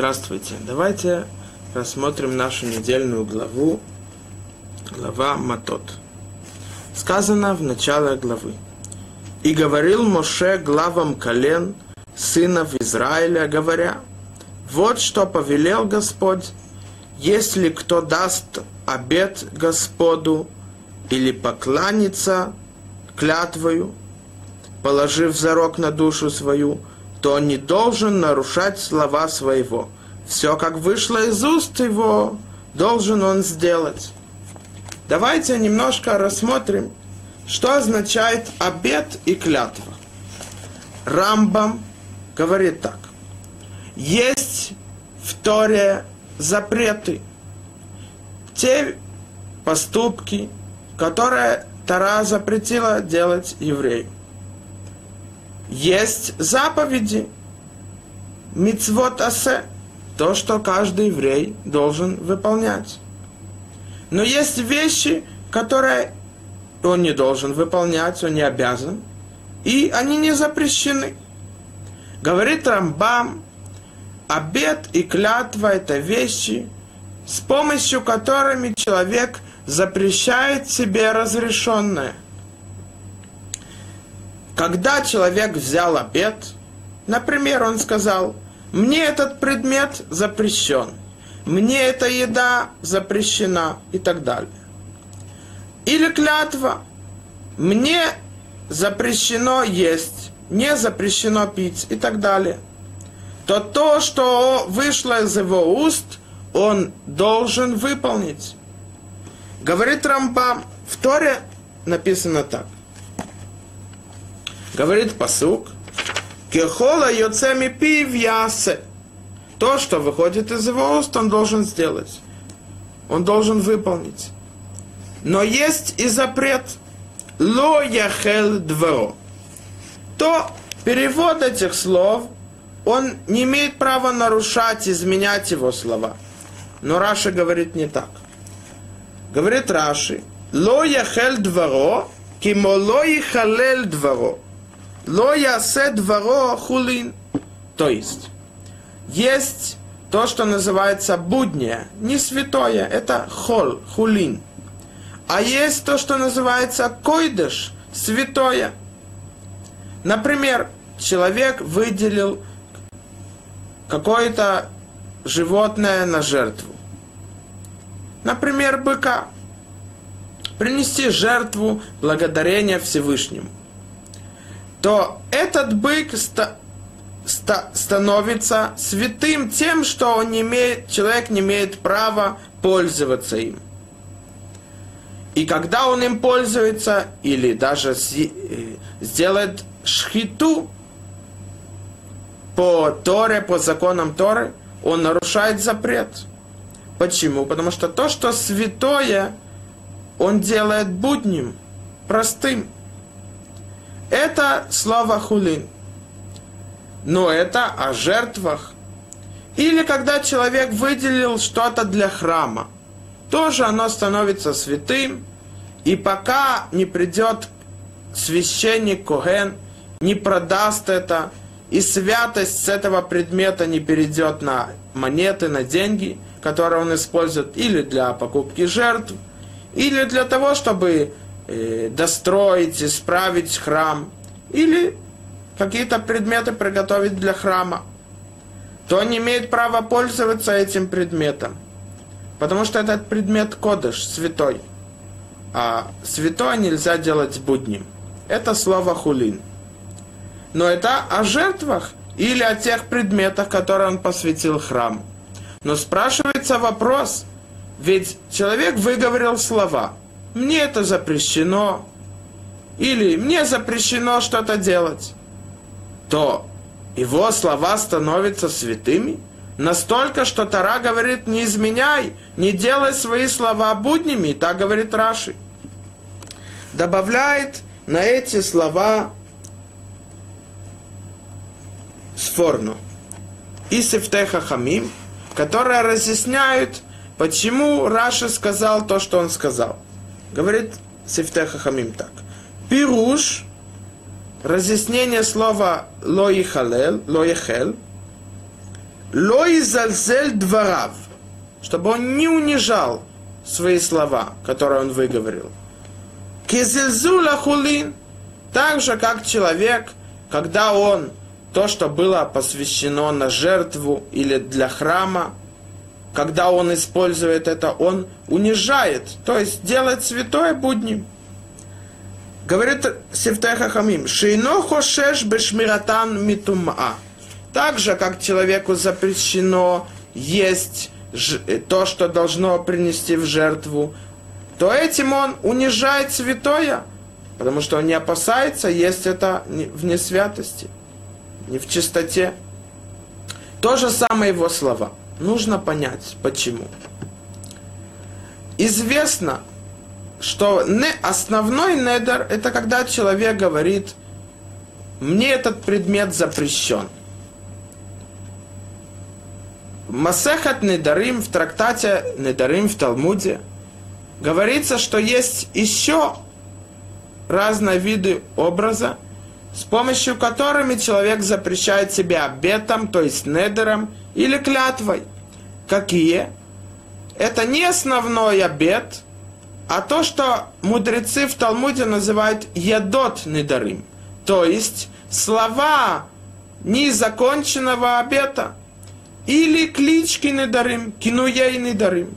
Здравствуйте. Давайте рассмотрим нашу недельную главу, глава Матот. Сказано в начале главы. «И говорил Моше главам колен сынов Израиля, говоря, вот что повелел Господь, если кто даст обет Господу или покланится клятвою, положив зарок на душу свою, то он не должен нарушать слова своего. Все, как вышло из уст его, должен он сделать. Давайте немножко рассмотрим, что означает обет и клятва. Рамбам говорит так. Есть в Торе запреты. Те поступки, которые Тора запретила делать еврею есть заповеди, мицвод асе, то, что каждый еврей должен выполнять. Но есть вещи, которые он не должен выполнять, он не обязан, и они не запрещены. Говорит Рамбам, обед и клятва – это вещи, с помощью которыми человек запрещает себе разрешенное – когда человек взял обед, например, он сказал, мне этот предмет запрещен, мне эта еда запрещена и так далее. Или клятва, мне запрещено есть, не запрещено пить и так далее. То то, что вышло из его уст, он должен выполнить. Говорит Рамбам, в Торе написано так. Говорит посук, Кехола йоцеми пив ясе. То, что выходит из его уст, он должен сделать. Он должен выполнить. Но есть и запрет. Ло яхел дворо. То перевод этих слов, он не имеет права нарушать, изменять его слова. Но Раша говорит не так. Говорит Раши, ло яхел дворо, кимо ло халель дворо. Ло ясе дворо хулин. То есть, есть то, что называется будня, не святое, это хол, хулин. А есть то, что называется койдыш, святое. Например, человек выделил какое-то животное на жертву. Например, быка. Принести жертву благодарения Всевышнему то этот бык ста, ста, становится святым тем, что он не имеет, человек не имеет права пользоваться им. И когда он им пользуется, или даже э, сделает шхиту по Торе, по законам Торы, он нарушает запрет. Почему? Потому что то, что святое, он делает будним, простым. Это слово хулин. Но это о жертвах. Или когда человек выделил что-то для храма. Тоже оно становится святым. И пока не придет священник Коген, не продаст это, и святость с этого предмета не перейдет на монеты, на деньги, которые он использует или для покупки жертв, или для того, чтобы достроить, исправить храм, или какие-то предметы приготовить для храма, то не имеет права пользоваться этим предметом. Потому что этот предмет кодыш, святой. А святой нельзя делать будним. Это слово хулин. Но это о жертвах или о тех предметах, которые он посвятил храму. Но спрашивается вопрос, ведь человек выговорил слова. Мне это запрещено, или мне запрещено что-то делать, то его слова становятся святыми настолько, что Тара говорит, не изменяй, не делай свои слова буднями, и так говорит Раши. Добавляет на эти слова Сфорну и Сефтеха Хамим, которые разъясняют, почему Раши сказал то, что он сказал. Говорит Сефтеха Хамим так. Пируш, разъяснение слова лоихалел, лоихел, Лой зальзель дворав, чтобы он не унижал свои слова, которые он выговорил. Кизельзула хулин, так же, как человек, когда он то, что было посвящено на жертву или для храма, когда он использует это, он унижает, то есть делает святое будним. Говорит Севтеха Хамим, «Шейно хошеш бешмиратан митума». Так же, как человеку запрещено есть то, что должно принести в жертву, то этим он унижает святое, потому что он не опасается есть это в несвятости, не в чистоте. То же самое его слова. Нужно понять, почему. Известно, что основной недер – это когда человек говорит, мне этот предмет запрещен. Масехат Недарим в трактате Недарим в Талмуде говорится, что есть еще разные виды образа, с помощью которыми человек запрещает себя обетом, то есть недером, или клятвой. Какие? Это не основной обет, а то, что мудрецы в Талмуде называют ядот недарим, то есть слова незаконченного обета, или клички недарим, кинуей недарим.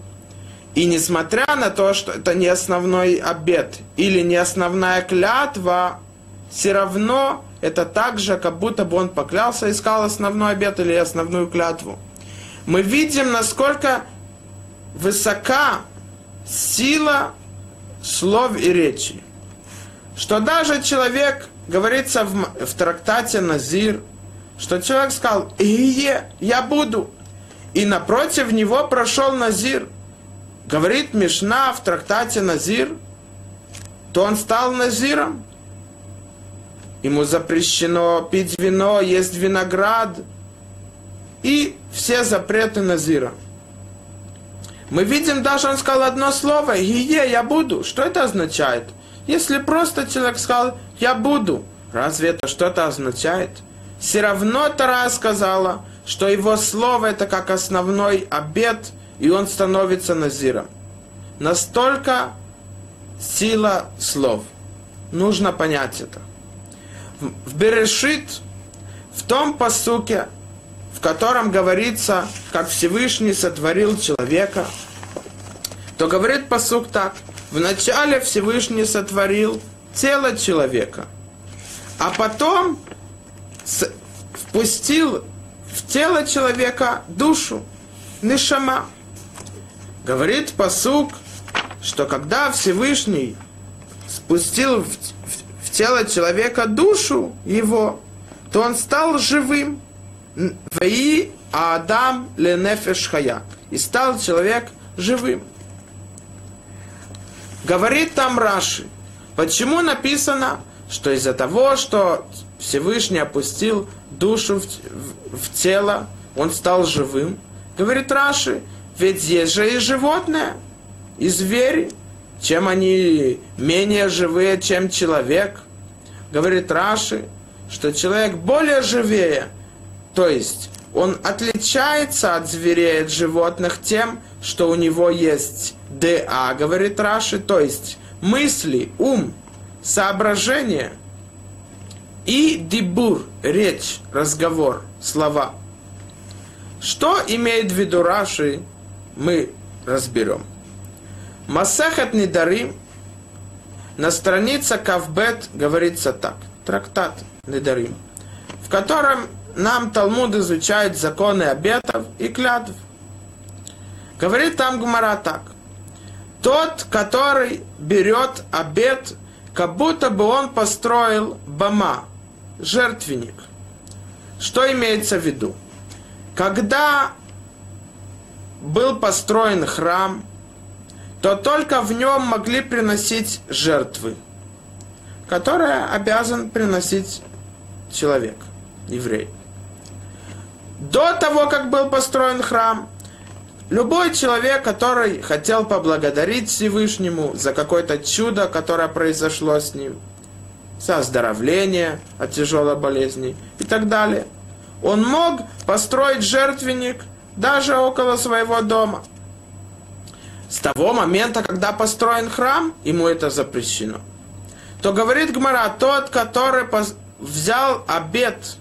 И несмотря на то, что это не основной обет или не основная клятва, все равно это так же, как будто бы он поклялся, искал основной обет или основную клятву. Мы видим, насколько высока сила слов и речи. Что даже человек, говорится в, в трактате Назир, что человек сказал, «Ие, я буду». И напротив него прошел Назир – говорит Мишна в трактате Назир, то он стал Назиром. Ему запрещено пить вино, есть виноград и все запреты Назира. Мы видим, даже он сказал одно слово, «Гие, я буду». Что это означает? Если просто человек сказал «я буду», разве это что-то означает? Все равно Тара сказала, что его слово это как основной обет – и он становится назиром. Настолько сила слов. Нужно понять это. В Берешит, в том посуке, котором говорится, как Всевышний сотворил человека, то говорит посук так. Вначале Всевышний сотворил тело человека, а потом впустил в тело человека душу, нишама. Говорит посук, что когда Всевышний спустил в, в, в тело человека душу его, то он стал живым. Ваи Адам ленефеш хая. И стал человек живым. Говорит там Раши, почему написано, что из-за того, что Всевышний опустил душу в, в, в тело, он стал живым. Говорит Раши, ведь есть же и животные, и звери. Чем они менее живые, чем человек. Говорит Раши, что человек более живее. То есть он отличается от зверей, от животных тем, что у него есть ДА, говорит Раши, то есть мысли, ум, соображение и дебур, речь, разговор, слова. Что имеет в виду Раши мы разберем. Масахат Недарим на странице Кавбет говорится так. Трактат Недарим, в котором нам Талмуд изучает законы обетов и клятв. Говорит там Гумара так. Тот, который берет обет, как будто бы он построил бама, жертвенник. Что имеется в виду? Когда был построен храм, то только в нем могли приносить жертвы, которые обязан приносить человек, еврей. До того, как был построен храм, любой человек, который хотел поблагодарить Всевышнему за какое-то чудо, которое произошло с ним, за оздоровление от тяжелой болезни и так далее, он мог построить жертвенник даже около своего дома. С того момента, когда построен храм, ему это запрещено. То говорит Гмара, тот, который взял обед,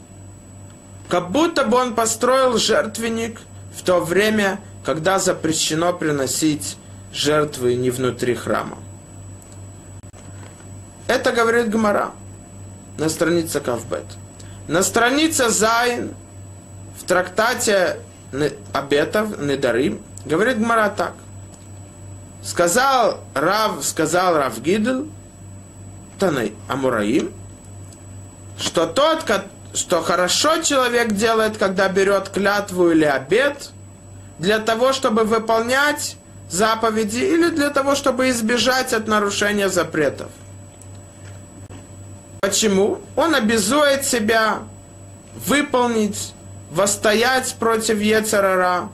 как будто бы он построил жертвенник в то время, когда запрещено приносить жертвы не внутри храма. Это говорит Гмара на странице Кавбет. На странице Зайн в трактате обетов, Недарим, говорит Гмара так. Сказал Рав, сказал Рав Гидл, Танай Амураим, что тот, что хорошо человек делает, когда берет клятву или обет, для того, чтобы выполнять заповеди или для того, чтобы избежать от нарушения запретов. Почему? Он обязует себя выполнить, восстоять против Ецарара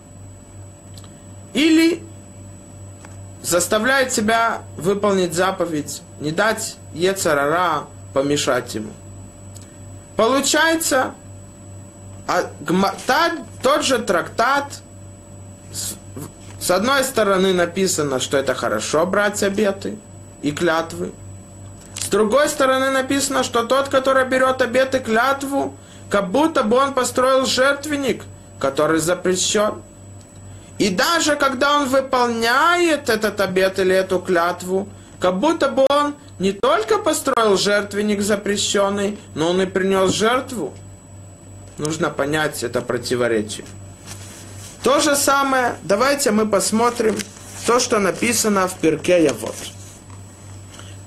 или заставляет себя выполнить заповедь, не дать Ецарара помешать ему. Получается, а, тот же трактат, с, с одной стороны написано, что это хорошо брать обеты и клятвы, с другой стороны написано, что тот, который берет обет и клятву, как будто бы он построил жертвенник, который запрещен. И даже когда он выполняет этот обет или эту клятву, как будто бы он не только построил жертвенник запрещенный, но он и принес жертву. Нужно понять это противоречие. То же самое, давайте мы посмотрим то, что написано в Перке Вот.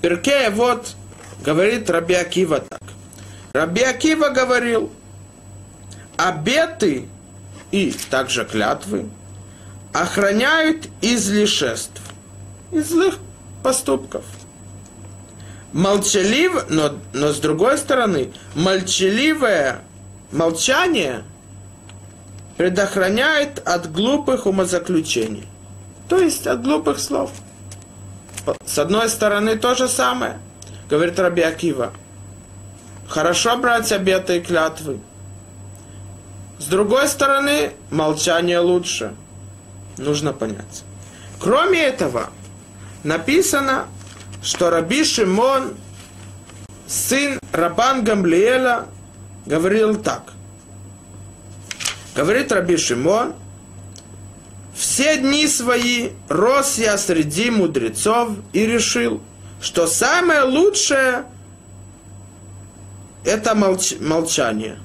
Перкея вот говорит Раби Акива так. Раби Акива говорил, обеты и также клятвы охраняют излишеств, из злых поступков. Молчалив, но, но с другой стороны, молчаливое молчание предохраняет от глупых умозаключений, то есть от глупых слов. С одной стороны, то же самое, говорит Раби Акива. Хорошо брать обеты и клятвы. С другой стороны, молчание лучше. Нужно понять. Кроме этого, написано, что Раби Шимон, сын Рабан Гамлиэля, говорил так. Говорит Раби Шимон, все дни свои рос я среди мудрецов и решил, что самое лучшее это молч, молчание.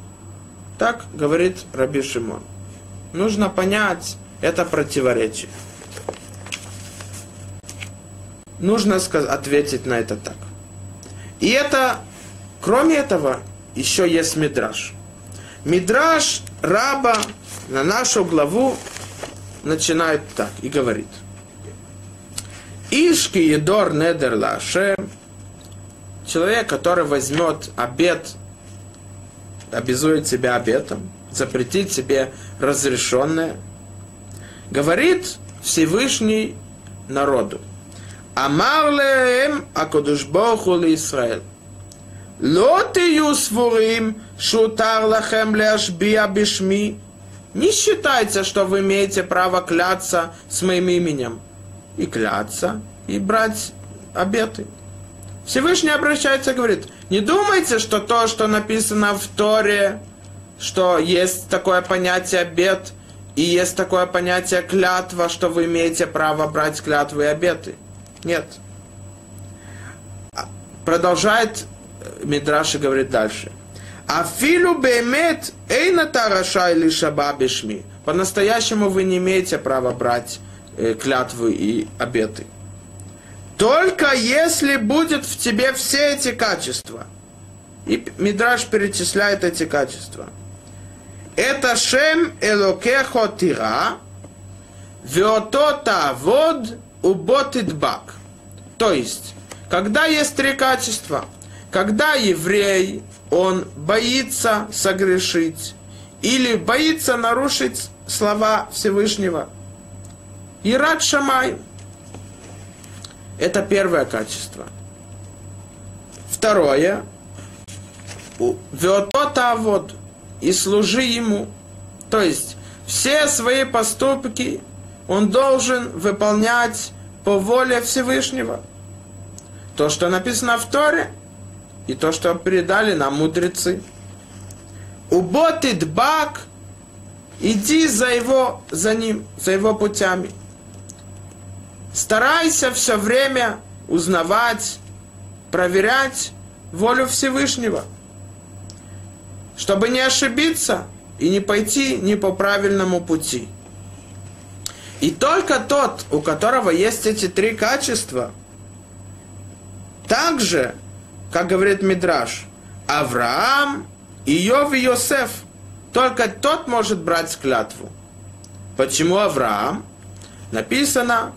Так говорит Раби Шимон. Нужно понять это противоречие. Нужно ответить на это так. И это, кроме этого, еще есть мидраж. Мидраж раба на нашу главу начинает так и говорит. Ишки едор недер лаше, человек, который возьмет обед, обязует себя обетом, запретит себе разрешенное, говорит Всевышний народу. Амар леем акодушбоху ли Исраэль. לא תהיו סבורים שהותר לכם להשביע בשמי не считайте, что вы имеете право кляться с моим именем. И кляться, и брать обеты. Всевышний обращается и говорит, не думайте, что то, что написано в Торе, что есть такое понятие обет, и есть такое понятие клятва, что вы имеете право брать клятвы и обеты. нет. Продолжает Мидраш и говорит дальше. Афилу бемет эйна тараша или шаба бешми. По-настоящему вы не имеете права брать э, клятвы и обеты. Только если будет в тебе все эти качества. И Мидраш перечисляет эти качества. Это шем элокехо тира, веото тавод уботидбак. То есть, когда есть три качества, когда еврей он боится согрешить или боится нарушить слова Всевышнего. И рад Шамай. Это первое качество. Второе. Веотота вот. и служи ему. То есть все свои поступки он должен выполнять по воле Всевышнего. То, что написано в Торе, и то, что передали нам мудрецы. Уботит бак, иди за его, за ним, за его путями. Старайся все время узнавать, проверять волю Всевышнего, чтобы не ошибиться и не пойти не по правильному пути. И только тот, у которого есть эти три качества, также, как говорит Мидраш, Авраам, Иов и Йосеф, только тот может брать клятву. Почему Авраам? Написано,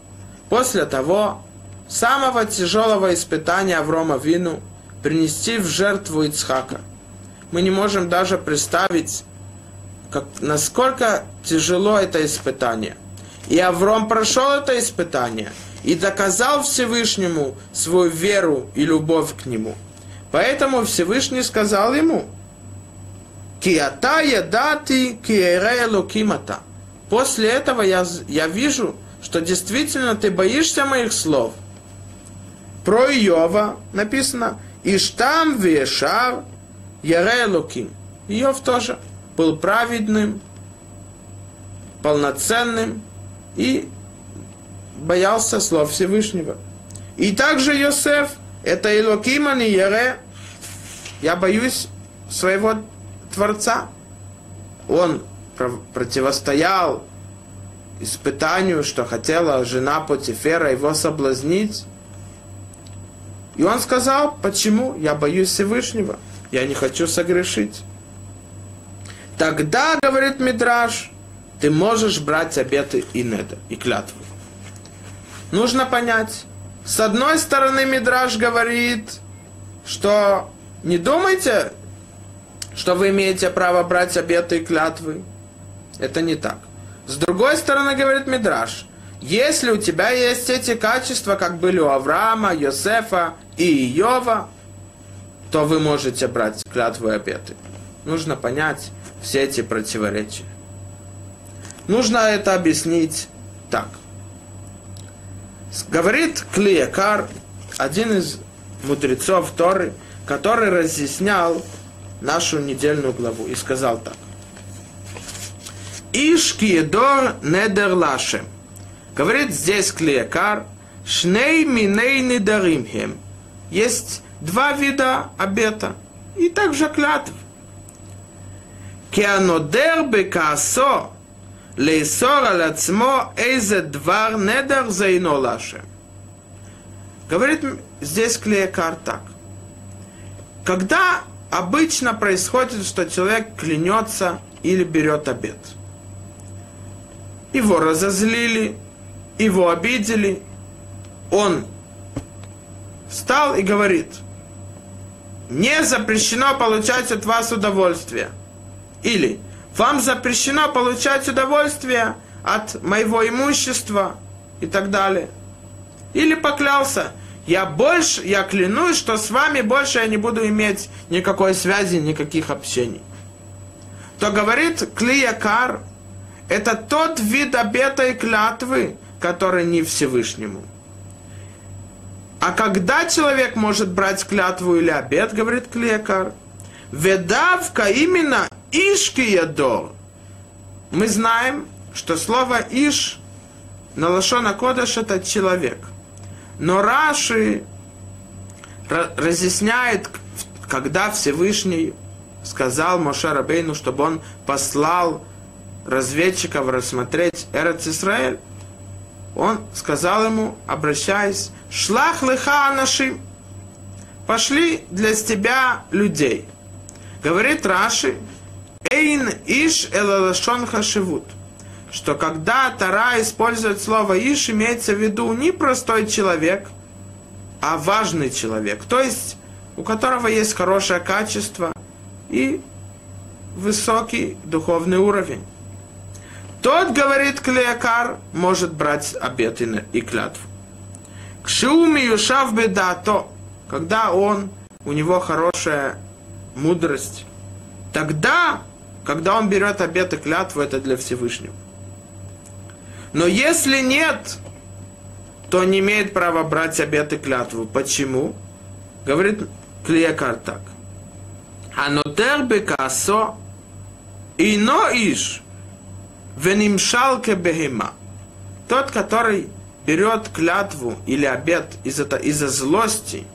после того самого тяжелого испытания Аврома Вину принести в жертву Ицхака. Мы не можем даже представить, как, насколько тяжело это испытание. И Авром прошел это испытание и доказал Всевышнему свою веру и любовь к нему. Поэтому Всевышний сказал ему, «Киата ядати киере лукимата». После этого я, я вижу, что действительно ты боишься моих слов. Про Иова написано, «Иштам вешав яре луким». Иов тоже был праведным, полноценным и боялся слов Всевышнего. И также Йосеф, это Илокиман и Яре, я боюсь своего Творца. Он противостоял испытанию, что хотела жена Потифера его соблазнить. И он сказал, почему я боюсь Всевышнего, я не хочу согрешить. Тогда, говорит Мидраш, ты можешь брать обеты и неда, и клятвы. Нужно понять, с одной стороны Мидраш говорит, что не думайте, что вы имеете право брать обеты и клятвы. Это не так. С другой стороны, говорит Мидраш, если у тебя есть эти качества, как были у Авраама, Йосефа и Иова, то вы можете брать клятвы и обеты. Нужно понять все эти противоречия. Нужно это объяснить так. Говорит Клиякар, один из мудрецов Торы, который разъяснял нашу недельную главу и сказал так. Ишкиедор недер лашем. Говорит здесь Клиякар, шней миней недаримхем. Есть два вида обета и также клятв. Кеанодер бекаасо Лейсор алацмо эйзе двар недер заино лаше. Говорит здесь Клеекар так. Когда обычно происходит, что человек клянется или берет обед. Его разозлили, его обидели. Он встал и говорит, не запрещено получать от вас удовольствие. Или вам запрещено получать удовольствие от моего имущества и так далее. Или поклялся, я больше, я клянусь, что с вами больше я не буду иметь никакой связи, никаких общений. То говорит Клиякар, это тот вид обета и клятвы, который не Всевышнему. А когда человек может брать клятву или обет, говорит Клиякар, ведавка именно Ишкиядор. Мы знаем, что слово Иш на Лашона Кодаш это человек. Но Раши разъясняет, когда Всевышний сказал Моше Рабейну, чтобы он послал разведчиков рассмотреть Эрец Исраэль, он сказал ему, обращаясь, «Шлах лыха нашим, пошли для тебя людей». Говорит Раши, Эйн иш элалашон хашивут. Что когда Тара использует слово иш, имеется в виду не простой человек, а важный человек. То есть, у которого есть хорошее качество и высокий духовный уровень. Тот, говорит Клеякар, может брать обет и клятву. Кшиуми юшав бедато, когда он, у него хорошая мудрость, тогда когда он берет обет и клятву, это для Всевышнего. Но если нет, то не имеет права брать обет и клятву. Почему? Говорит Клиякар так. Анотер бекасо ино иш венимшал бехема. Тот, который берет клятву или обет из-за из злости,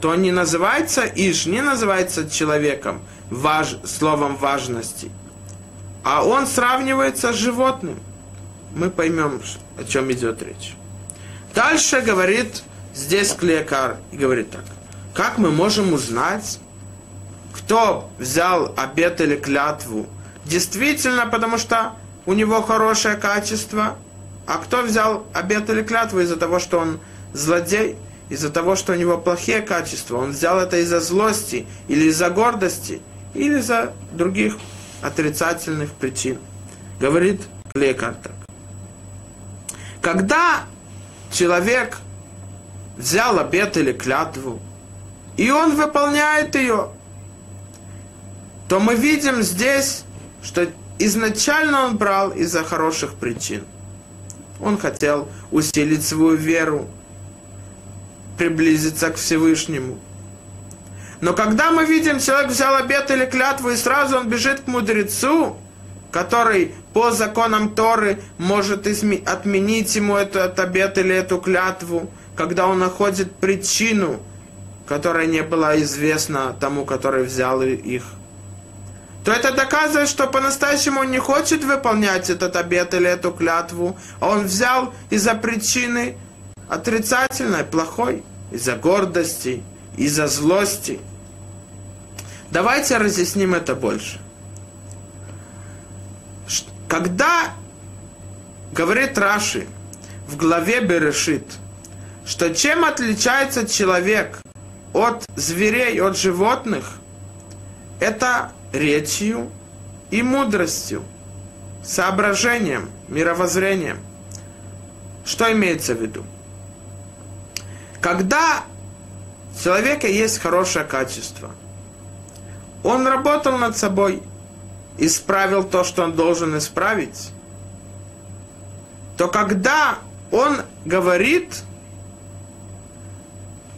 то не называется иш, не называется человеком важ, словом важности, а он сравнивается с животным. Мы поймем, о чем идет речь. Дальше говорит здесь Клеякар и говорит так. Как мы можем узнать, кто взял обет или клятву? Действительно, потому что у него хорошее качество, а кто взял обет или клятву из-за того, что он злодей, из-за того, что у него плохие качества? Он взял это из-за злости или из-за гордости, или из-за других отрицательных причин. Говорит Клейкар. Когда человек взял обет или клятву, и он выполняет ее, то мы видим здесь, что изначально он брал из-за хороших причин. Он хотел усилить свою веру, приблизиться к Всевышнему. Но когда мы видим, человек взял обет или клятву, и сразу он бежит к мудрецу, который по законам Торы может отменить ему этот обет или эту клятву, когда он находит причину, которая не была известна тому, который взял их то это доказывает, что по-настоящему он не хочет выполнять этот обет или эту клятву, а он взял из-за причины отрицательной, плохой, из-за гордости, из-за злости. Давайте разъясним это больше. Когда говорит Раши в главе Берешит, что чем отличается человек от зверей, от животных, это речью и мудростью, соображением, мировоззрением. Что имеется в виду? Когда у человека есть хорошее качество, он работал над собой, исправил то, что он должен исправить, то когда он говорит,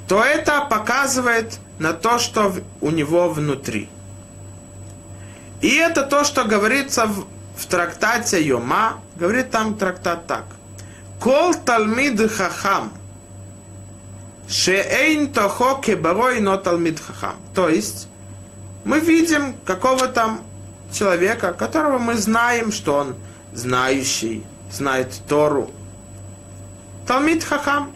то это показывает на то, что у него внутри – и это то, что говорится в, в трактате Йома, говорит там трактат так. Кол талмид хахам, шеэйн тохо кебарой но талмид хахам. То есть, мы видим какого-то человека, которого мы знаем, что он знающий, знает Тору. Талмид хахам.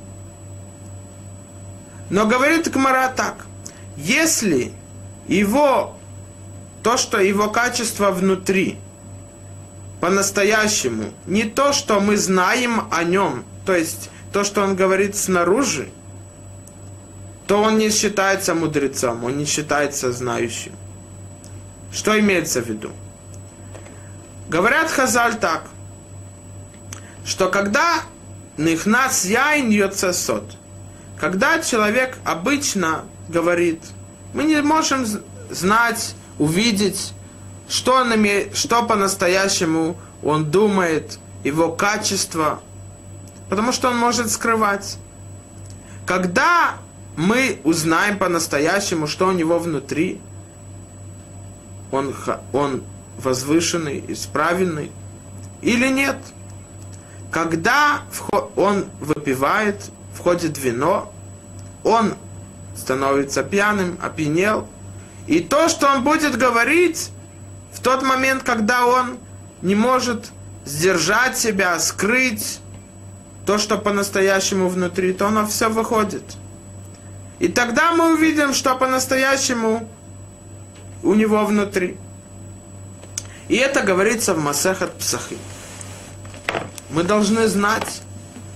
Но говорит Гмара так, если его то, что его качество внутри, по-настоящему, не то, что мы знаем о нем, то есть то, что он говорит снаружи, то он не считается мудрецом, он не считается знающим. Что имеется в виду? Говорят Хазаль так, что когда нихнас яин сот, когда человек обычно говорит, мы не можем знать увидеть, что, он имеет, что по-настоящему он думает, его качество, потому что он может скрывать. Когда мы узнаем по-настоящему, что у него внутри, он, он возвышенный, исправленный или нет. Когда он выпивает, входит вино, он становится пьяным, опьянел – и то, что он будет говорить в тот момент, когда он не может сдержать себя, скрыть то, что по-настоящему внутри, то оно все выходит. И тогда мы увидим, что по-настоящему у него внутри. И это говорится в Масехат Псахим. Мы должны знать,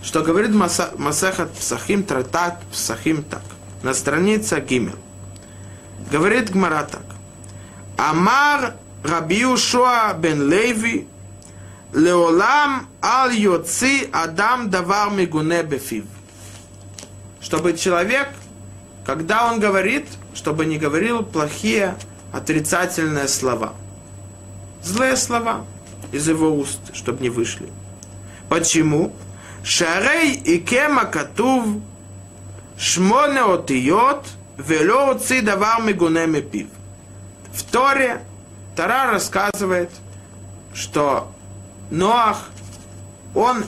что говорит Масехат Псахим, Тратат Псахим так, на странице Гимел. Говорит Гмара так. Амар Раби Ушуа бен Леви, Леолам ал йоци адам давар мигуне бефив. Чтобы человек, когда он говорит, чтобы не говорил плохие, отрицательные слова. злые слова из его уст, чтобы не вышли. Почему? Шарей и кема катув шмоне отиот вело отцы давар мигуне пив. В Торе Тара рассказывает, что Ноах, он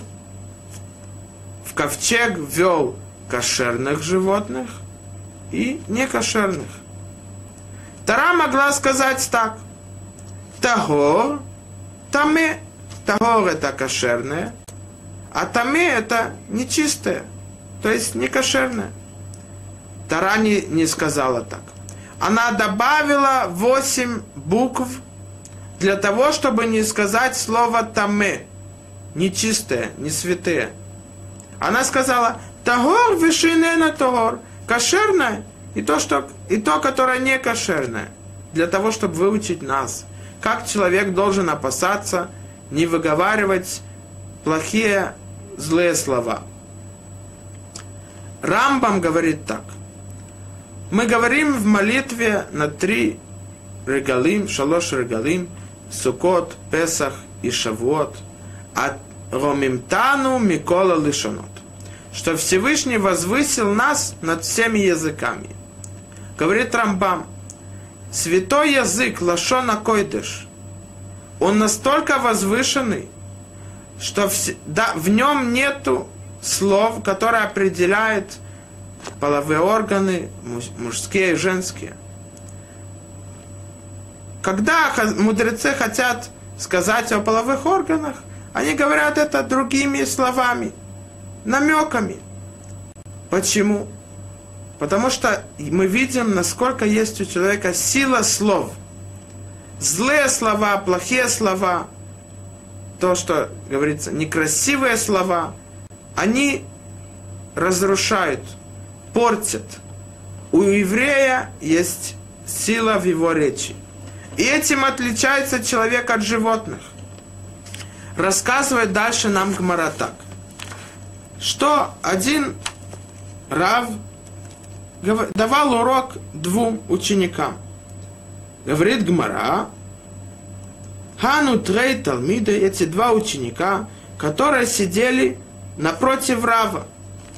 в ковчег ввел кошерных животных и некошерных. Тара могла сказать так. Тагор, таме. Тагор это кошерное, а таме это нечистое, то есть не кошерное. Тара не, не сказала так. Она добавила восемь букв для того, чтобы не сказать слово таме, нечистое, не святое. Она сказала, тагор вишинена тагор, кошерное, и то, что, и то, которое не кошерное, для того, чтобы выучить нас, как человек должен опасаться не выговаривать плохие, злые слова. Рамбам говорит так. Мы говорим в молитве на три регалим, шалош регалим, Сукот, Песах и Шавуот, от Ромимтану Микола Лишонот, что Всевышний возвысил нас над всеми языками. Говорит Рамбам, святой язык Лашона Койдыш, он настолько возвышенный, что в, да, в нем нету слов, которые определяют половые органы, мужские и женские. Когда мудрецы хотят сказать о половых органах, они говорят это другими словами, намеками. Почему? Потому что мы видим, насколько есть у человека сила слов. Злые слова, плохие слова, то, что говорится, некрасивые слова, они разрушают, портят. У еврея есть сила в его речи. И этим отличается человек от животных. Рассказывает дальше нам Гмара что один Рав давал урок двум ученикам. Говорит Гмара, Хану Трей Талмида, эти два ученика, которые сидели напротив Рава.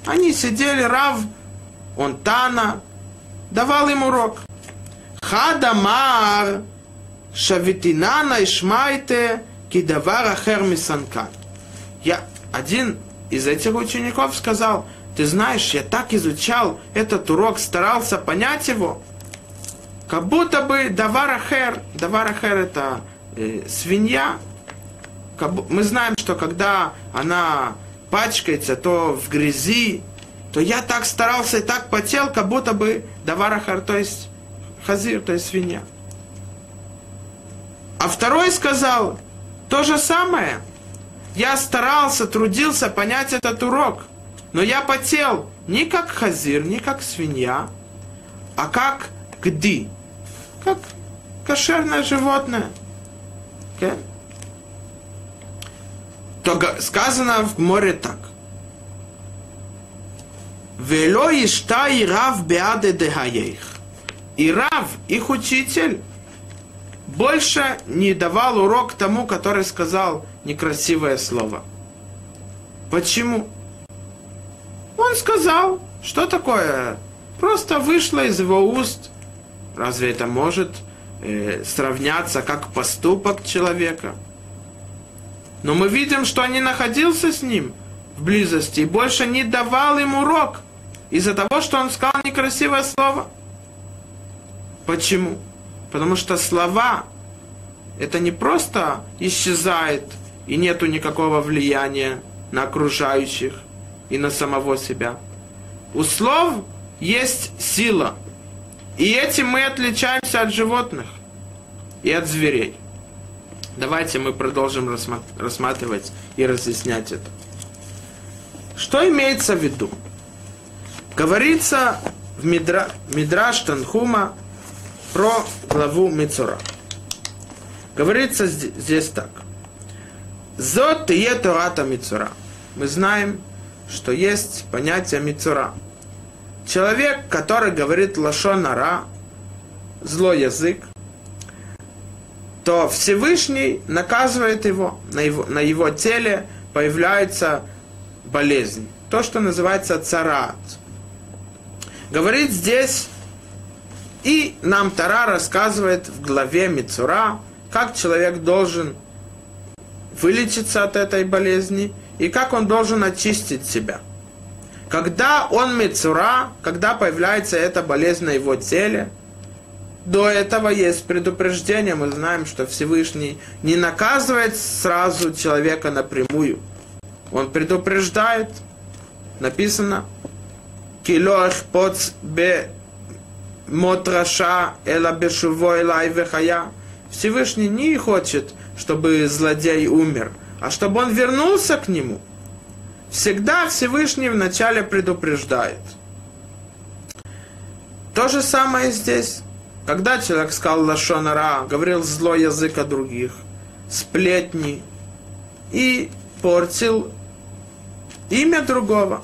Они сидели, Рав, он Тана, давал им урок. Хадамар, Шавитинана Ишмайте, Кидавара Хермисанкан. Я, один из этих учеников сказал, ты знаешь, я так изучал этот урок, старался понять его, как будто бы Даварахер, Даварахер это э, свинья, как, мы знаем, что когда она пачкается, то в грязи, то я так старался и так потел, как будто бы Даварахер, то есть хазир, то есть свинья. А второй сказал то же самое. Я старался, трудился понять этот урок – но я потел не как хазир, не как свинья, а как гди, как кошерное животное. Okay? То сказано в море так. Вело ишта и рав беаде дехаех. И рав, их учитель, больше не давал урок тому, который сказал некрасивое слово. Почему? Он сказал, что такое? Просто вышло из его уст. Разве это может э, сравняться как поступок человека? Но мы видим, что он не находился с ним в близости и больше не давал ему урок из-за того, что он сказал некрасивое слово. Почему? Потому что слова это не просто исчезает и нету никакого влияния на окружающих и на самого себя. У слов есть сила. И этим мы отличаемся от животных и от зверей. Давайте мы продолжим рассматривать и разъяснять это. Что имеется в виду? Говорится в Мидра, Мидраш Танхума про главу Мицура. Говорится здесь так. Зот и Тората Мицура. Мы знаем, что есть понятие мицура. Человек, который говорит лашонара, злой язык, то Всевышний наказывает его, на его, на его теле появляется болезнь. То, что называется царат. Говорит здесь, и нам Тара рассказывает в главе Мицура, как человек должен вылечиться от этой болезни и как он должен очистить себя. Когда он Мицура, когда появляется эта болезнь на его теле, до этого есть предупреждение. Мы знаем, что Всевышний не наказывает сразу человека напрямую. Он предупреждает. Написано, килох поц бе мотраша эла бешуво элай вехая. Всевышний не хочет, чтобы злодей умер, а чтобы он вернулся к нему. Всегда Всевышний вначале предупреждает. То же самое здесь. Когда человек сказал Лашонара, говорил злой язык о других, сплетни и портил имя другого,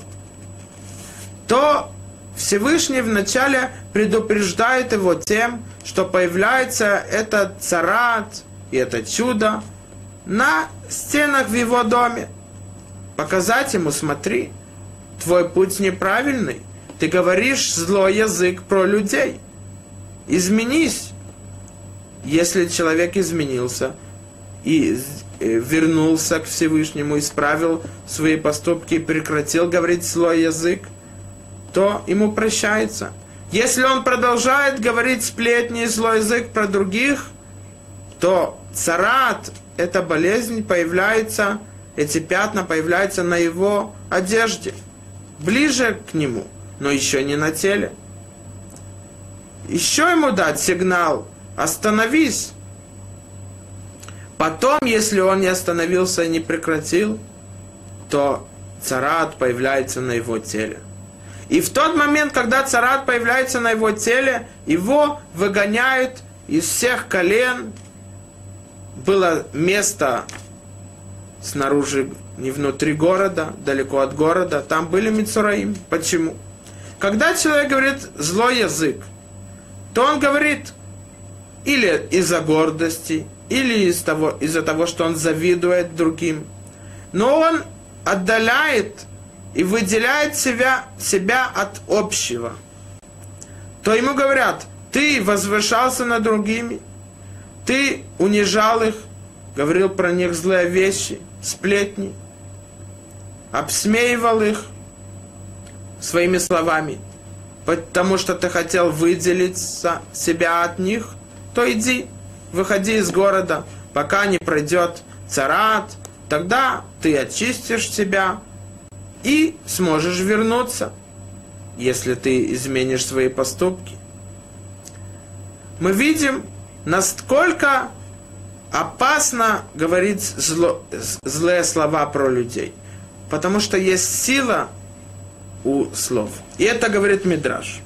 то Всевышний вначале предупреждает его тем, что появляется этот царат и это чудо на стенах в его доме. Показать ему, смотри, твой путь неправильный. Ты говоришь злой язык про людей. Изменись. Если человек изменился и э, вернулся к Всевышнему, исправил свои поступки и прекратил говорить злой язык, то ему прощается. Если он продолжает говорить сплетни и злой язык про других, то царат, эта болезнь появляется, эти пятна появляются на его одежде, ближе к нему, но еще не на теле. Еще ему дать сигнал, остановись. Потом, если он не остановился и не прекратил, то царат появляется на его теле. И в тот момент, когда царат появляется на его теле, его выгоняют из всех колен. Было место снаружи, не внутри города, далеко от города. Там были Мицураим. Почему? Когда человек говорит злой язык, то он говорит или из-за гордости, или из того, из-за того, что он завидует другим. Но он отдаляет и выделяет себя, себя от общего, то ему говорят, ты возвышался над другими, ты унижал их, говорил про них злые вещи, сплетни, обсмеивал их своими словами, потому что ты хотел выделить себя от них, то иди, выходи из города, пока не пройдет царат, тогда ты очистишь себя, и сможешь вернуться, если ты изменишь свои поступки. Мы видим, насколько опасно говорить зло, злые слова про людей, потому что есть сила у слов. И это говорит Мидраш.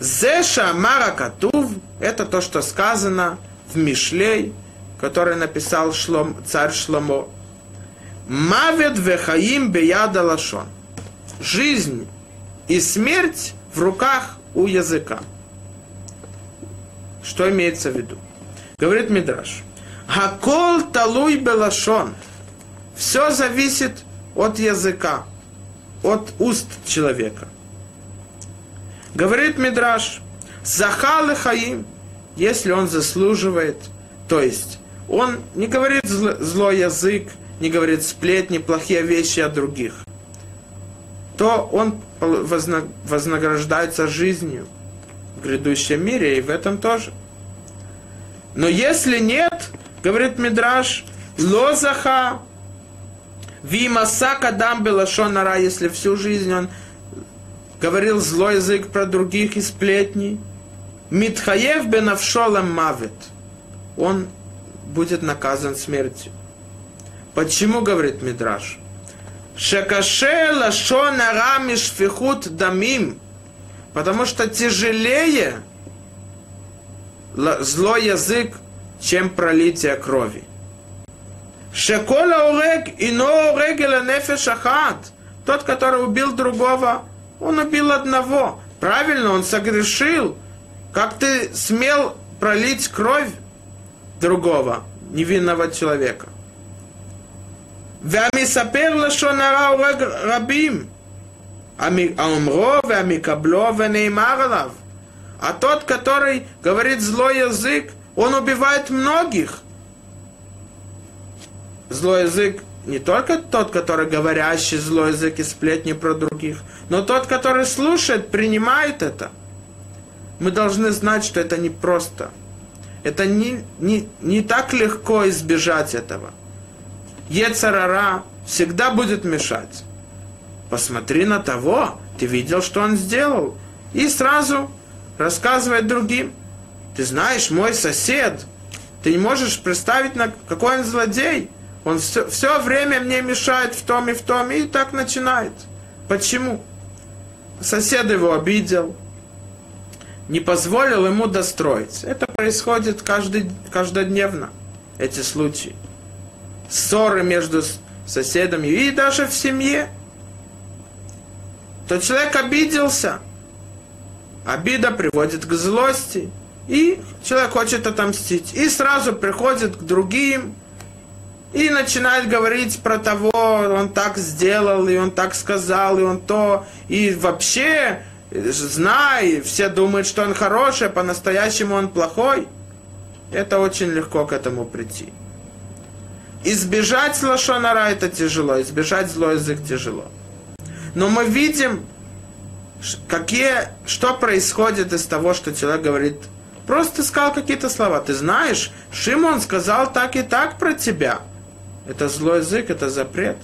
Зеша Мара Катув – это то, что сказано в Мишлей, который написал Шлом, царь Шломо. Мавет вехаим беяда лашон. Жизнь и смерть в руках у языка. Что имеется в виду? Говорит Мидраш. Хакол талуй белашон. Все зависит от языка, от уст человека. Говорит Мидраш. Захал хаим, если он заслуживает, то есть он не говорит злой язык, не говорит сплетни, плохие вещи о других, то он вознаграждается жизнью в грядущем мире и в этом тоже. Но если нет, говорит Мидраш, лозаха, вимасака дам белашонара, если всю жизнь он говорил злой язык про других и сплетни, Митхаев бенавшолам мавит, он будет наказан смертью. Почему, говорит Мидраш? Шекаше лашон арамиш фихут дамим. Потому что тяжелее злой язык, чем пролитие крови. Шекола урег ино урегела нефеш ахат. Тот, который убил другого, он убил одного. Правильно, он согрешил. Как ты смел пролить кровь? другого, невинного человека. והמספר לשון הרע הורג רבים. האומרו והמקבלו ונאמר עליו. А тот, который говорит злой язык, он убивает многих. Злой язык не только тот, который говорящий злой язык и сплетни про других, но тот, который слушает, принимает это. Мы должны знать, что это не просто. Это не, не, не так легко избежать этого. Ецарара всегда будет мешать. Посмотри на того, ты видел, что он сделал. И сразу рассказывает другим. Ты знаешь, мой сосед, ты не можешь представить, какой он злодей. Он все, все время мне мешает в том и в том, и так начинает. Почему? Сосед его обидел, не позволил ему достроить. Это происходит каждый, каждодневно, эти случаи. Ссоры между соседами и даже в семье. То человек обиделся. Обида приводит к злости. И человек хочет отомстить. И сразу приходит к другим, и начинает говорить про того, он так сделал, и он так сказал, и он то, и вообще, знай, все думают, что он хороший, а по-настоящему он плохой. Это очень легко к этому прийти. Избежать лошонара это тяжело, избежать злой язык тяжело. Но мы видим, какие, что происходит из того, что человек говорит, просто сказал какие-то слова. Ты знаешь, Шимон сказал так и так про тебя – это злой язык, это запрет,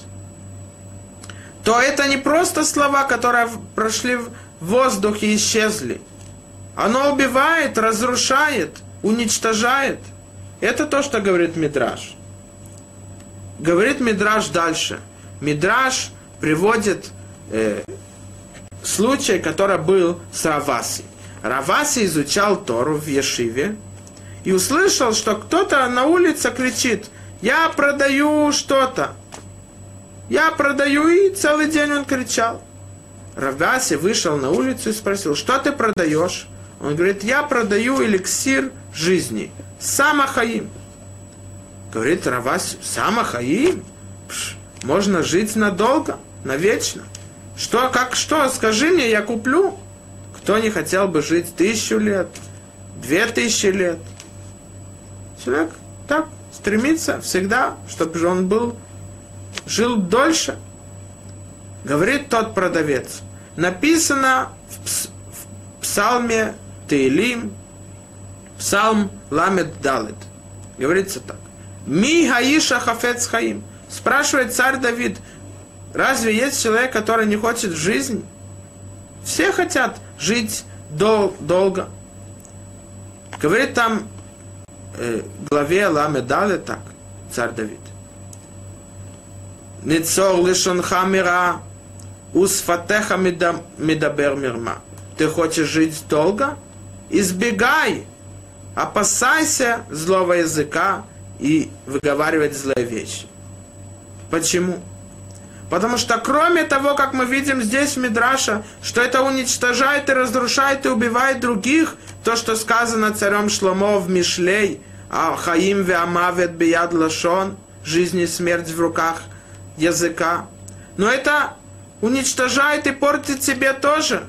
то это не просто слова, которые прошли в воздух и исчезли. Оно убивает, разрушает, уничтожает. Это то, что говорит Мидраш. Говорит Мидраш дальше. Мидраш приводит э, случай, который был с Раваси. Раваси изучал Тору в Ешиве и услышал, что кто-то на улице кричит – я продаю что-то. Я продаю, и целый день он кричал. Равдаси вышел на улицу и спросил, что ты продаешь? Он говорит, я продаю эликсир жизни. Самахаим. Говорит Раваси, Самахаим? Пш, можно жить надолго, навечно. Что, как, что, скажи мне, я куплю. Кто не хотел бы жить тысячу лет, две тысячи лет? Человек так стремится всегда, чтобы он был, жил дольше. Говорит тот продавец. Написано в, пс, в псалме Тейлим, псалм Ламед Далет. Говорится так. Ми хаиша хафец хаим. Спрашивает царь Давид, разве есть человек, который не хочет жизнь? Все хотят жить дол- долго. Говорит там э, главе Ламе Дале так, царь Давид. Ницор лишон хамира, усфатеха медабер мирма. Ты хочешь жить долго? Избегай, опасайся злого языка и выговаривать злые вещи. Почему? Потому что кроме того, как мы видим здесь в Мидраша, что это уничтожает и разрушает и убивает других, то, что сказано царем Шломо в Мишлей, а Хаим веамавет бияд лашон, жизнь и смерть в руках языка. Но это уничтожает и портит себе тоже.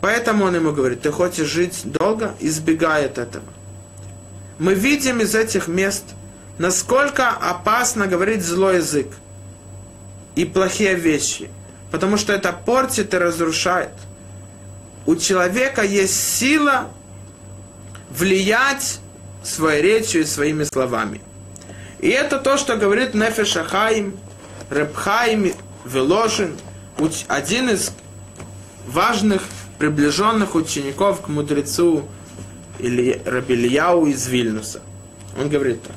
Поэтому он ему говорит, ты хочешь жить долго, избегай от этого. Мы видим из этих мест, насколько опасно говорить злой язык и плохие вещи, потому что это портит и разрушает. У человека есть сила влиять своей речью и своими словами. И это то, что говорит Нефеш Ахаим, Ребхаим Велошин, один из важных приближенных учеников к мудрецу или Рабильяу из Вильнюса. Он говорит так.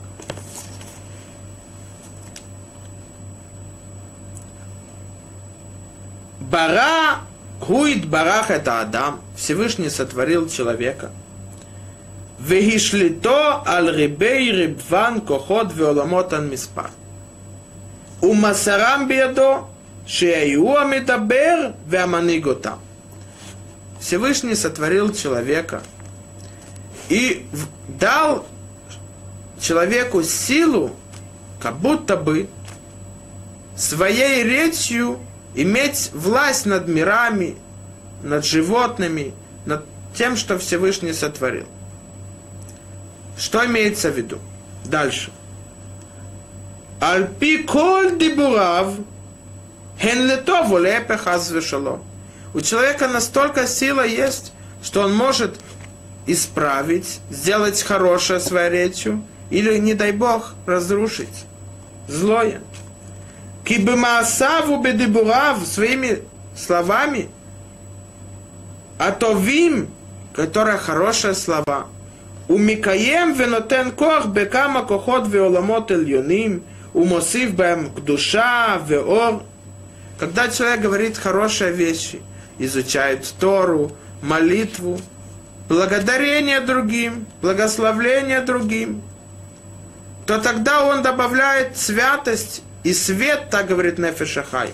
Бара гуид барах это Адам. Всевышний сотворил человека. Вегишлито аль рибей рибван кохот веоламотан миспар. Умасарам биадо шею амитабер веаманигота. Всевышний сотворил человека – и дал человеку силу, как будто бы своей речью иметь власть над мирами, над животными, над тем, что Всевышний сотворил. Что имеется в виду? Дальше. Альпи коль дибурав хен летов У человека настолько сила есть, что он может исправить, сделать хорошее своей речью, или, не дай Бог, разрушить злое. Кибемаасаву бедибурав своими словами, а то вим, которая хорошие слова, у Микаем венотен кох бекама кохот веоламот эльоним, у мосив бэм душа веор. Когда человек говорит хорошие вещи, изучает Тору, молитву, благодарение другим, благословление другим, то тогда он добавляет святость и свет, так говорит Нефешахай.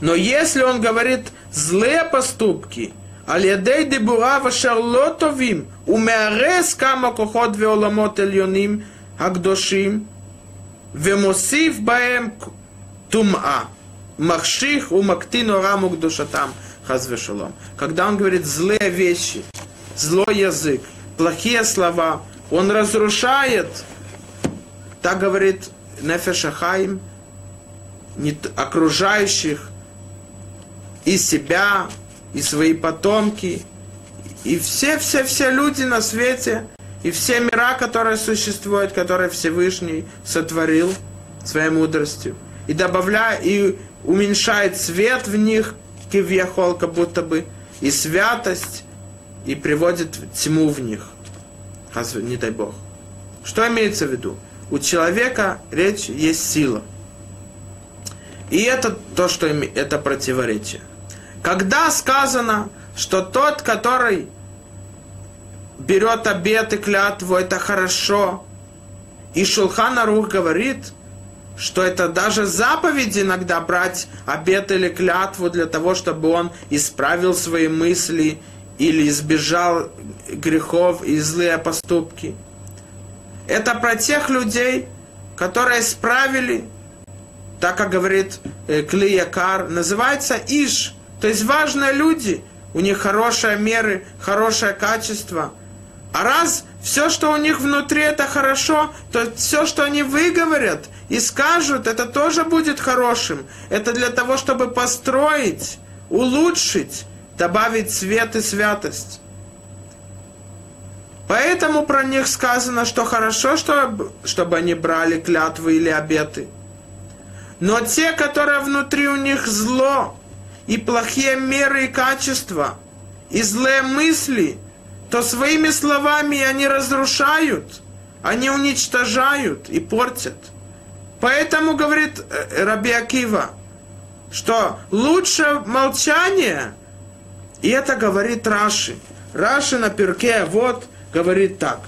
Но если он говорит злые поступки, алядей дебуа вашарлотовим, умеарес кама кохот веоламот эльоним, агдошим, вемосив баем тума, махших умактину раму кдушатам – Хазвешалом. Когда он говорит злые вещи, злой язык, плохие слова, он разрушает. Так говорит Нефешахаим, окружающих, и себя, и свои потомки, и все-все-все люди на свете, и все мира, которые существуют, которые Всевышний сотворил своей мудростью. И добавляя, и уменьшает свет в них кивьяхол, как будто бы, и святость, и приводит тьму в них. Не дай Бог. Что имеется в виду? У человека речь есть сила. И это то, что это противоречие. Когда сказано, что тот, который берет обет и клятву, это хорошо, и Шулхан Арух говорит, что это даже заповедь иногда брать обет или клятву для того, чтобы он исправил свои мысли или избежал грехов и злые поступки. Это про тех людей, которые исправили, так как говорит э, Клиякар, называется Иш, то есть важные люди, у них хорошие меры, хорошее качество. А раз все, что у них внутри, это хорошо, то все, что они выговорят и скажут, это тоже будет хорошим. Это для того, чтобы построить, улучшить, добавить свет и святость. Поэтому про них сказано, что хорошо, чтобы, чтобы они брали клятвы или обеты. Но те, которые внутри у них зло, и плохие меры и качества, и злые мысли, то своими словами они разрушают, они уничтожают и портят. Поэтому говорит э, Раби Акива, что лучше молчание, и это говорит Раши. Раши на перке вот говорит так,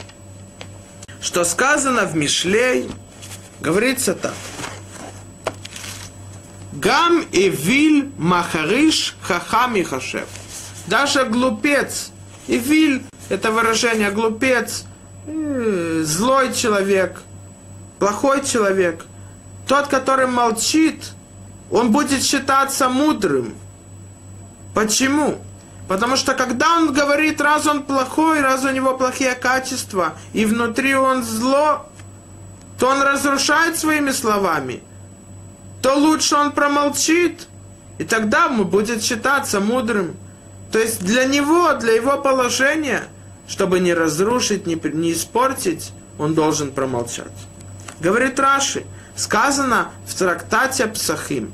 что сказано в Мишлей, говорится так. Гам и виль махариш хахам и хашев. Даже глупец. И виль, это выражение глупец, злой человек, плохой человек. Тот, который молчит, он будет считаться мудрым. Почему? Потому что когда он говорит, раз он плохой, раз у него плохие качества, и внутри он зло, то он разрушает своими словами – то лучше он промолчит, и тогда он будет считаться мудрым. То есть для него, для его положения, чтобы не разрушить, не, не испортить, он должен промолчать. Говорит Раши, сказано в трактате Псахим,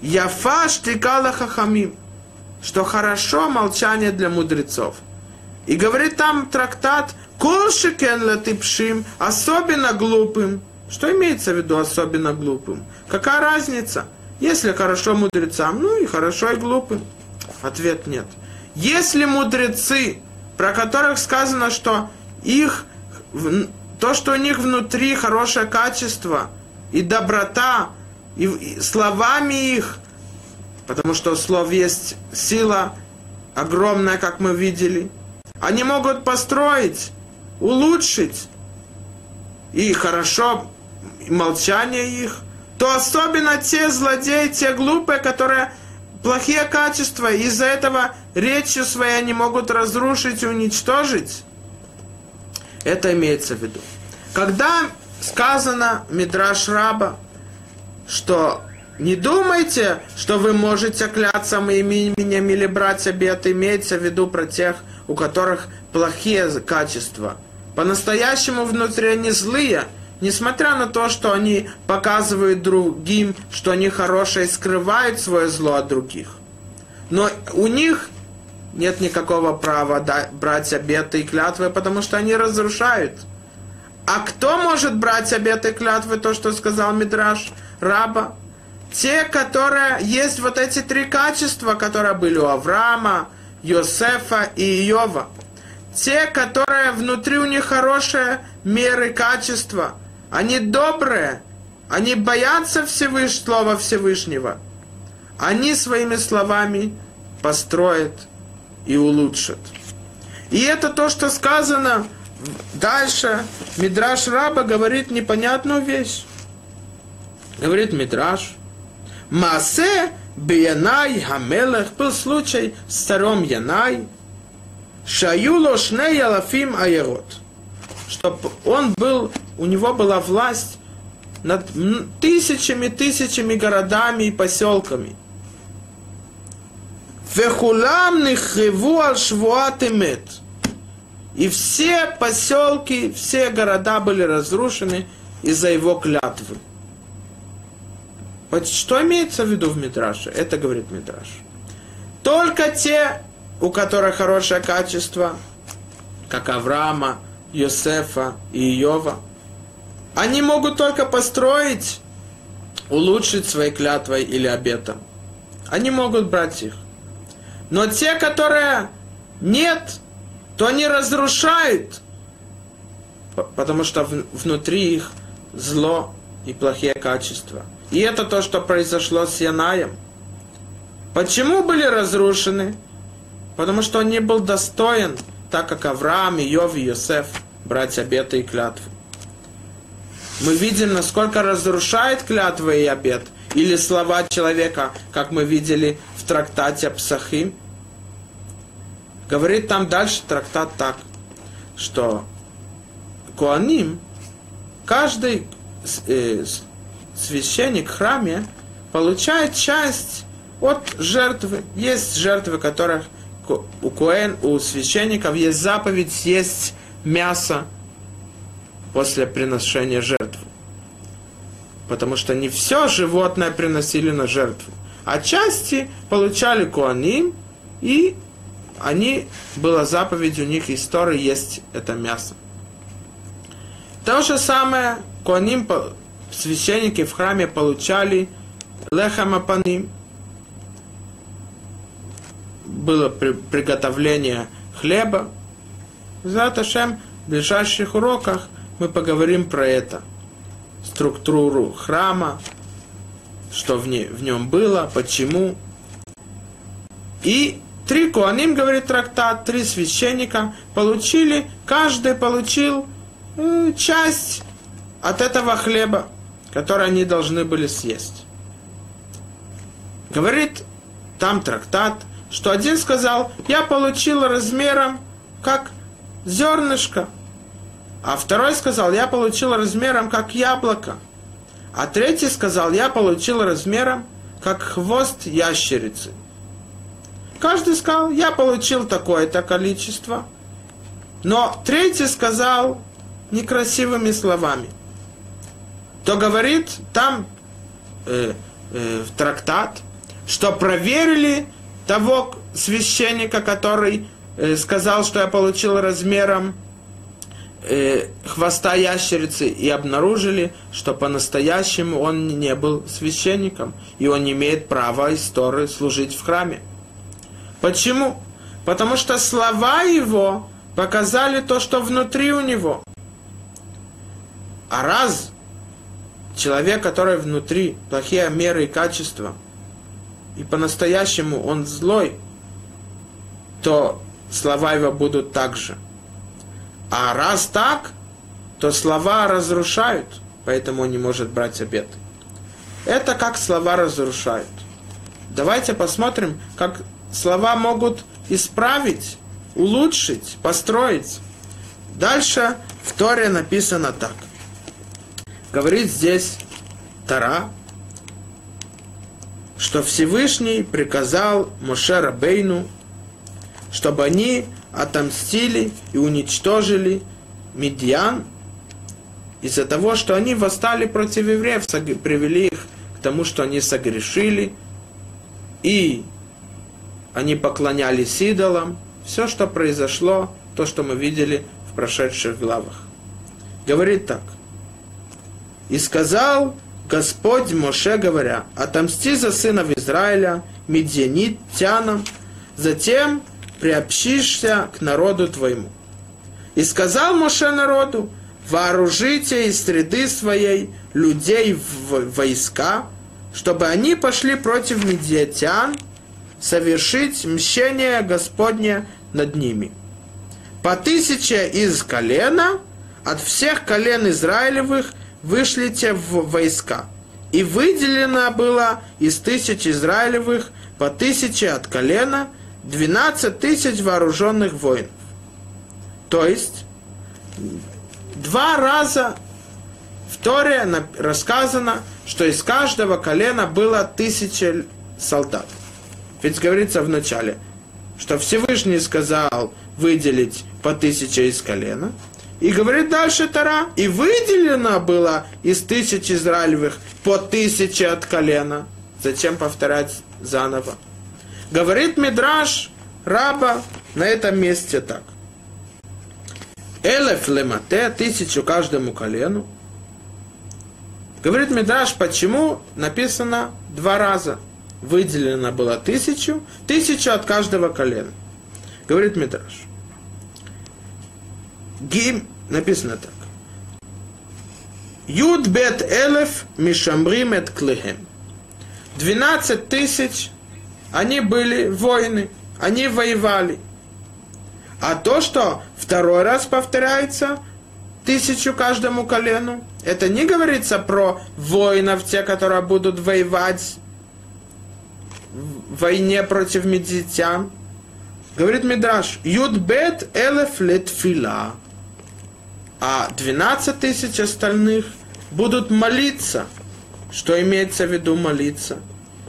Яфа штикала хахамим, что хорошо молчание для мудрецов. И говорит там трактат, Колшикен латипшим, особенно глупым. Что имеется в виду особенно глупым? Какая разница? Если хорошо мудрецам, ну и хорошо и глупым. Ответ нет. Если мудрецы, про которых сказано, что их, то, что у них внутри хорошее качество и доброта, и, и словами их, потому что слов есть сила огромная, как мы видели, они могут построить, улучшить и хорошо молчание их, то особенно те злодеи, те глупые, которые плохие качества, из-за этого речью своей они могут разрушить и уничтожить. Это имеется в виду. Когда сказано Мидраш Раба, что не думайте, что вы можете кляться моим именем или брать обет, имеется в виду про тех, у которых плохие качества. По-настоящему внутри они злые, несмотря на то, что они показывают другим, что они хорошие, скрывают свое зло от других. Но у них нет никакого права брать обеты и клятвы, потому что они разрушают. А кто может брать обеты и клятвы, то, что сказал Мидраш Раба? Те, которые есть вот эти три качества, которые были у Авраама, Йосефа и Иова. Те, которые внутри у них хорошие меры качества. Они добрые. Они боятся Всевыш... Слова Всевышнего. Они своими словами построят и улучшат. И это то, что сказано дальше. Мидраш Раба говорит непонятную вещь. Говорит Мидраш. Масе Биянай Хамелех был случай с царем Янай, Шаюло Шней Алафим Аерот, чтобы он был, у него была власть над тысячами тысячами городами и поселками. Вехулам нихреву аль. И все поселки, все города были разрушены из-за его клятвы. Что имеется в виду в Мидраше? Это говорит Мидраш. Только те, у которых хорошее качество, как Авраама, Йосефа и Иова, они могут только построить, улучшить своей клятвой или обетом. Они могут брать их. Но те, которые нет, то они разрушают, потому что внутри их зло и плохие качества. И это то, что произошло с Янаем. Почему были разрушены? Потому что он не был достоин, так как Авраам, Иов и Йосеф, братья обеты и клятвы. Мы видим, насколько разрушает клятвы и обет, или слова человека, как мы видели в трактате Псахим. Говорит там дальше трактат так, что Куаним, каждый э, священник в храме получает часть от жертвы. Есть жертвы, которых у Коэн, у священников есть заповедь съесть мясо после приношения жертвы. Потому что не все животное приносили на жертву. А части получали куаним, и они, была заповедь у них истории есть это мясо. То же самое куаним священники в храме получали лехамапаним. Было при, приготовление хлеба. За в ближайших уроках мы поговорим про это. Структуру храма, что в, не, в нем было, почему. И три куаним, говорит трактат, три священника получили, каждый получил э, часть от этого хлеба которые они должны были съесть. Говорит там трактат, что один сказал, я получил размером как зернышко, а второй сказал, я получил размером как яблоко, а третий сказал, я получил размером как хвост ящерицы. Каждый сказал, я получил такое-то количество. Но третий сказал некрасивыми словами – то говорит там э, э, в трактат, что проверили того священника, который э, сказал, что я получил размером э, хвоста ящерицы, и обнаружили, что по-настоящему он не был священником, и он не имеет права истории служить в храме. Почему? Потому что слова его показали то, что внутри у него. А раз человек, который внутри плохие меры и качества, и по-настоящему он злой, то слова его будут так же. А раз так, то слова разрушают, поэтому он не может брать обед. Это как слова разрушают. Давайте посмотрим, как слова могут исправить, улучшить, построить. Дальше в Торе написано так. Говорит здесь Тара, что Всевышний приказал Моше Бейну, чтобы они отомстили и уничтожили медиан из-за того, что они восстали против евреев, привели их к тому, что они согрешили, и они поклонялись идолам. Все, что произошло, то, что мы видели в прошедших главах. Говорит так. «И сказал Господь Моше, говоря, отомсти за сынов Израиля, медианитянам, затем приобщишься к народу твоему. И сказал Моше народу, вооружите из среды своей людей в войска, чтобы они пошли против медиатян, совершить мщение Господне над ними. По тысяче из колена, от всех колен Израилевых вышлите в войска. И выделено было из тысяч Израилевых по тысяче от колена – 12 тысяч вооруженных воинов. То есть, два раза в Торе рассказано, что из каждого колена было тысяча солдат. Ведь говорится в начале, что Всевышний сказал выделить по тысяче из колена. И говорит дальше Тара, и выделено было из тысяч израилевых по тысяче от колена. Зачем повторять заново? Говорит Мидраш Раба на этом месте так. Элеф лемате, тысячу каждому колену. Говорит Мидраш, почему написано два раза. Выделено было тысячу, тысячу от каждого колена. Говорит Мидраш. Гим, написано так. Юд бет элеф мишамрим эт клехем. 12 тысяч они были воины, они воевали. А то, что второй раз повторяется, тысячу каждому колену, это не говорится про воинов, те, которые будут воевать в войне против медитян. Говорит Мидраш, Юдбет элеф летфила. А 12 тысяч остальных будут молиться. Что имеется в виду молиться?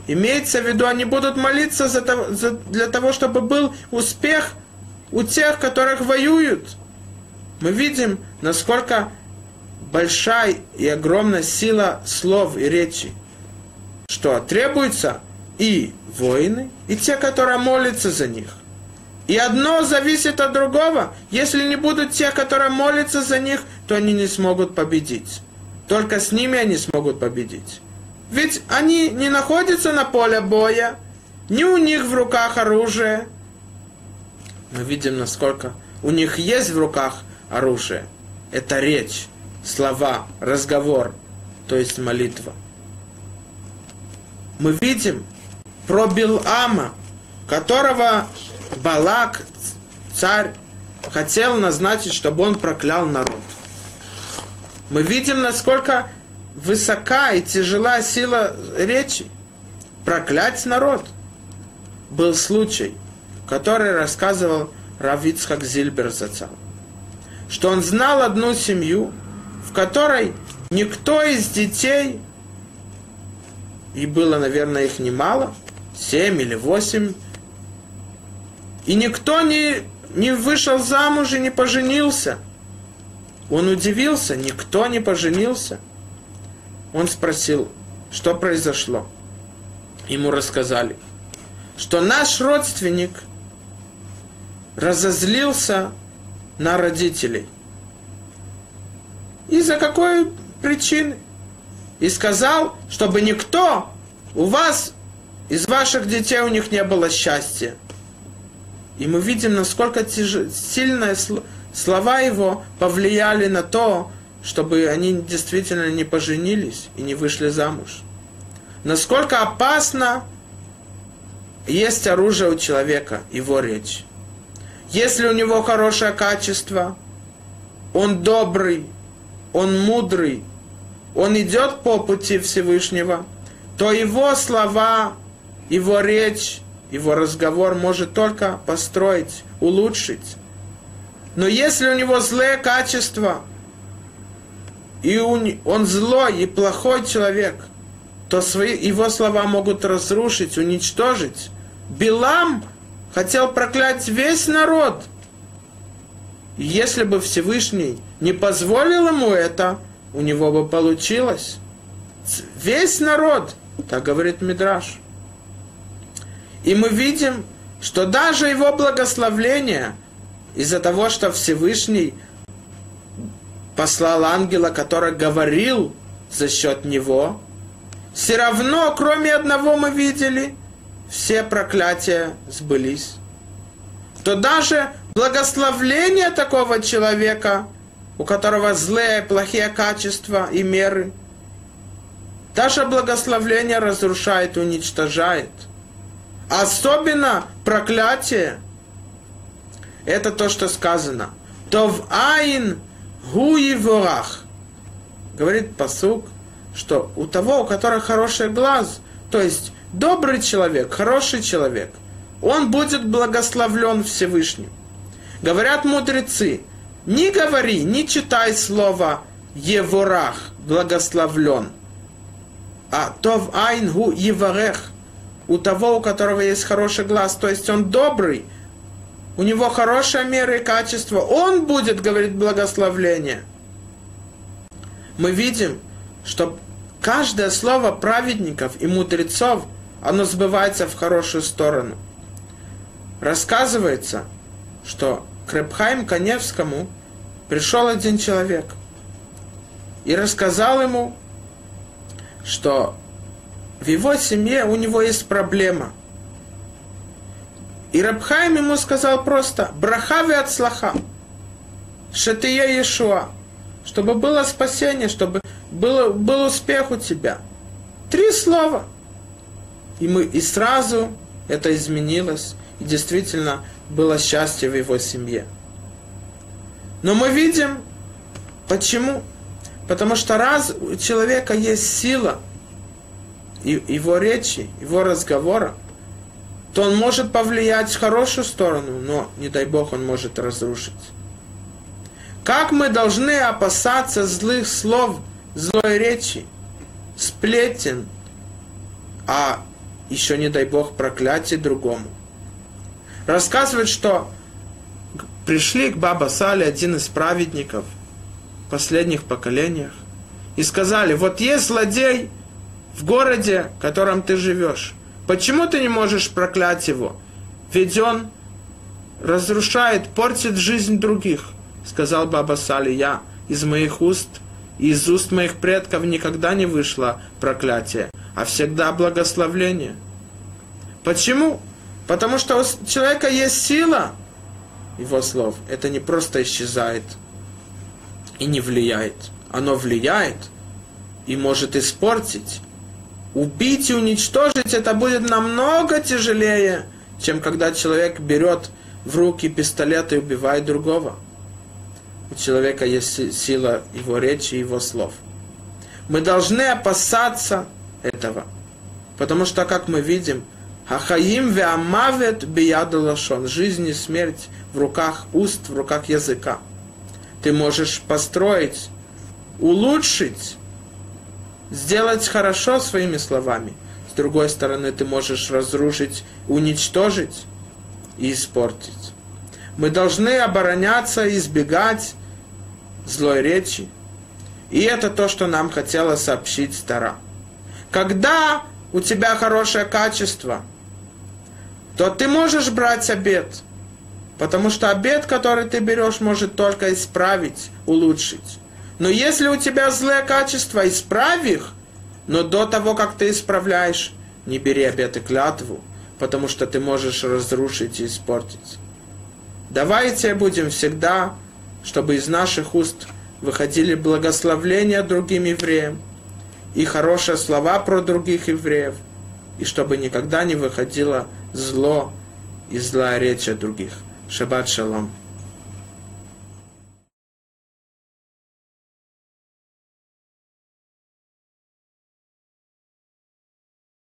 Имеется в виду, они будут молиться за, за, для того, чтобы был успех у тех, которых воюют. Мы видим, насколько большая и огромная сила слов и речи, что требуется и воины, и те, которые молятся за них. И одно зависит от другого. Если не будут те, которые молятся за них, то они не смогут победить. Только с ними они смогут победить. Ведь они не находятся на поле боя, ни у них в руках оружие. Мы видим, насколько у них есть в руках оружие. Это речь, слова, разговор, то есть молитва. Мы видим про Билама, которого Балак, царь, хотел назначить, чтобы он проклял народ. Мы видим, насколько высока и тяжела сила речи. Проклять народ. Был случай, который рассказывал Равицхак Зильбер Зацал, что он знал одну семью, в которой никто из детей, и было, наверное, их немало, семь или восемь, и никто не, не вышел замуж и не поженился. Он удивился, никто не поженился – он спросил, что произошло. Ему рассказали, что наш родственник разозлился на родителей. Из-за какой причины? И сказал, чтобы никто у вас, из ваших детей у них не было счастья. И мы видим, насколько тяж... сильные слова его повлияли на то, чтобы они действительно не поженились и не вышли замуж. Насколько опасно есть оружие у человека, его речь. Если у него хорошее качество, он добрый, он мудрый, он идет по пути Всевышнего, то его слова, его речь, его разговор может только построить, улучшить. Но если у него злые качества, и он злой и плохой человек, то свои, его слова могут разрушить, уничтожить. Билам хотел проклясть весь народ. Если бы Всевышний не позволил ему это, у него бы получилось. Весь народ, так говорит Мидраш. И мы видим, что даже его благословление из-за того, что Всевышний послал ангела, который говорил за счет него, все равно, кроме одного мы видели, все проклятия сбылись. То даже благословление такого человека, у которого злые, плохие качества и меры, даже благословление разрушает, уничтожает – Особенно проклятие. Это то, что сказано. То в айн гуи ворах. Говорит посук, что у того, у которого хороший глаз, то есть добрый человек, хороший человек, он будет благословлен Всевышним. Говорят мудрецы, не говори, не читай слово Еворах, благословлен, а то в айн гу еварех, у того, у которого есть хороший глаз, то есть он добрый, у него хорошая мера и качество, он будет говорить благословление. Мы видим, что каждое слово праведников и мудрецов, оно сбывается в хорошую сторону. Рассказывается, что к Репхайм Каневскому пришел один человек и рассказал ему, что в его семье у него есть проблема. И Рабхайм ему сказал просто, брахави от слаха, шатия Иешуа, чтобы было спасение, чтобы было, был успех у тебя. Три слова. И, мы, и сразу это изменилось, и действительно было счастье в его семье. Но мы видим, почему? Потому что раз у человека есть сила – его речи, его разговора, то он может повлиять в хорошую сторону, но, не дай Бог, он может разрушить. Как мы должны опасаться злых слов, злой речи, сплетен, а еще, не дай Бог, проклятие другому. Рассказывает, что пришли к Баба Сале один из праведников в последних поколениях и сказали, вот есть злодей, в городе, в котором ты живешь. Почему ты не можешь проклять его? Ведь он разрушает, портит жизнь других, сказал Баба Сали. Я из моих уст, из уст моих предков никогда не вышло проклятие, а всегда благословление. Почему? Потому что у человека есть сила его слов. Это не просто исчезает и не влияет. Оно влияет и может испортить убить и уничтожить это будет намного тяжелее, чем когда человек берет в руки пистолет и убивает другого. У человека есть сила его речи его слов. Мы должны опасаться этого. Потому что, как мы видим, Хахаим веамавет бияду лашон. Жизнь и смерть в руках уст, в руках языка. Ты можешь построить, улучшить сделать хорошо своими словами. С другой стороны, ты можешь разрушить, уничтожить и испортить. Мы должны обороняться, избегать злой речи. И это то, что нам хотела сообщить Стара. Когда у тебя хорошее качество, то ты можешь брать обед. Потому что обед, который ты берешь, может только исправить, улучшить. Но если у тебя злые качества, исправь их. Но до того, как ты исправляешь, не бери обет и клятву, потому что ты можешь разрушить и испортить. Давайте будем всегда, чтобы из наших уст выходили благословления другим евреям и хорошие слова про других евреев, и чтобы никогда не выходило зло и злая речь о других. Шаббат шалом.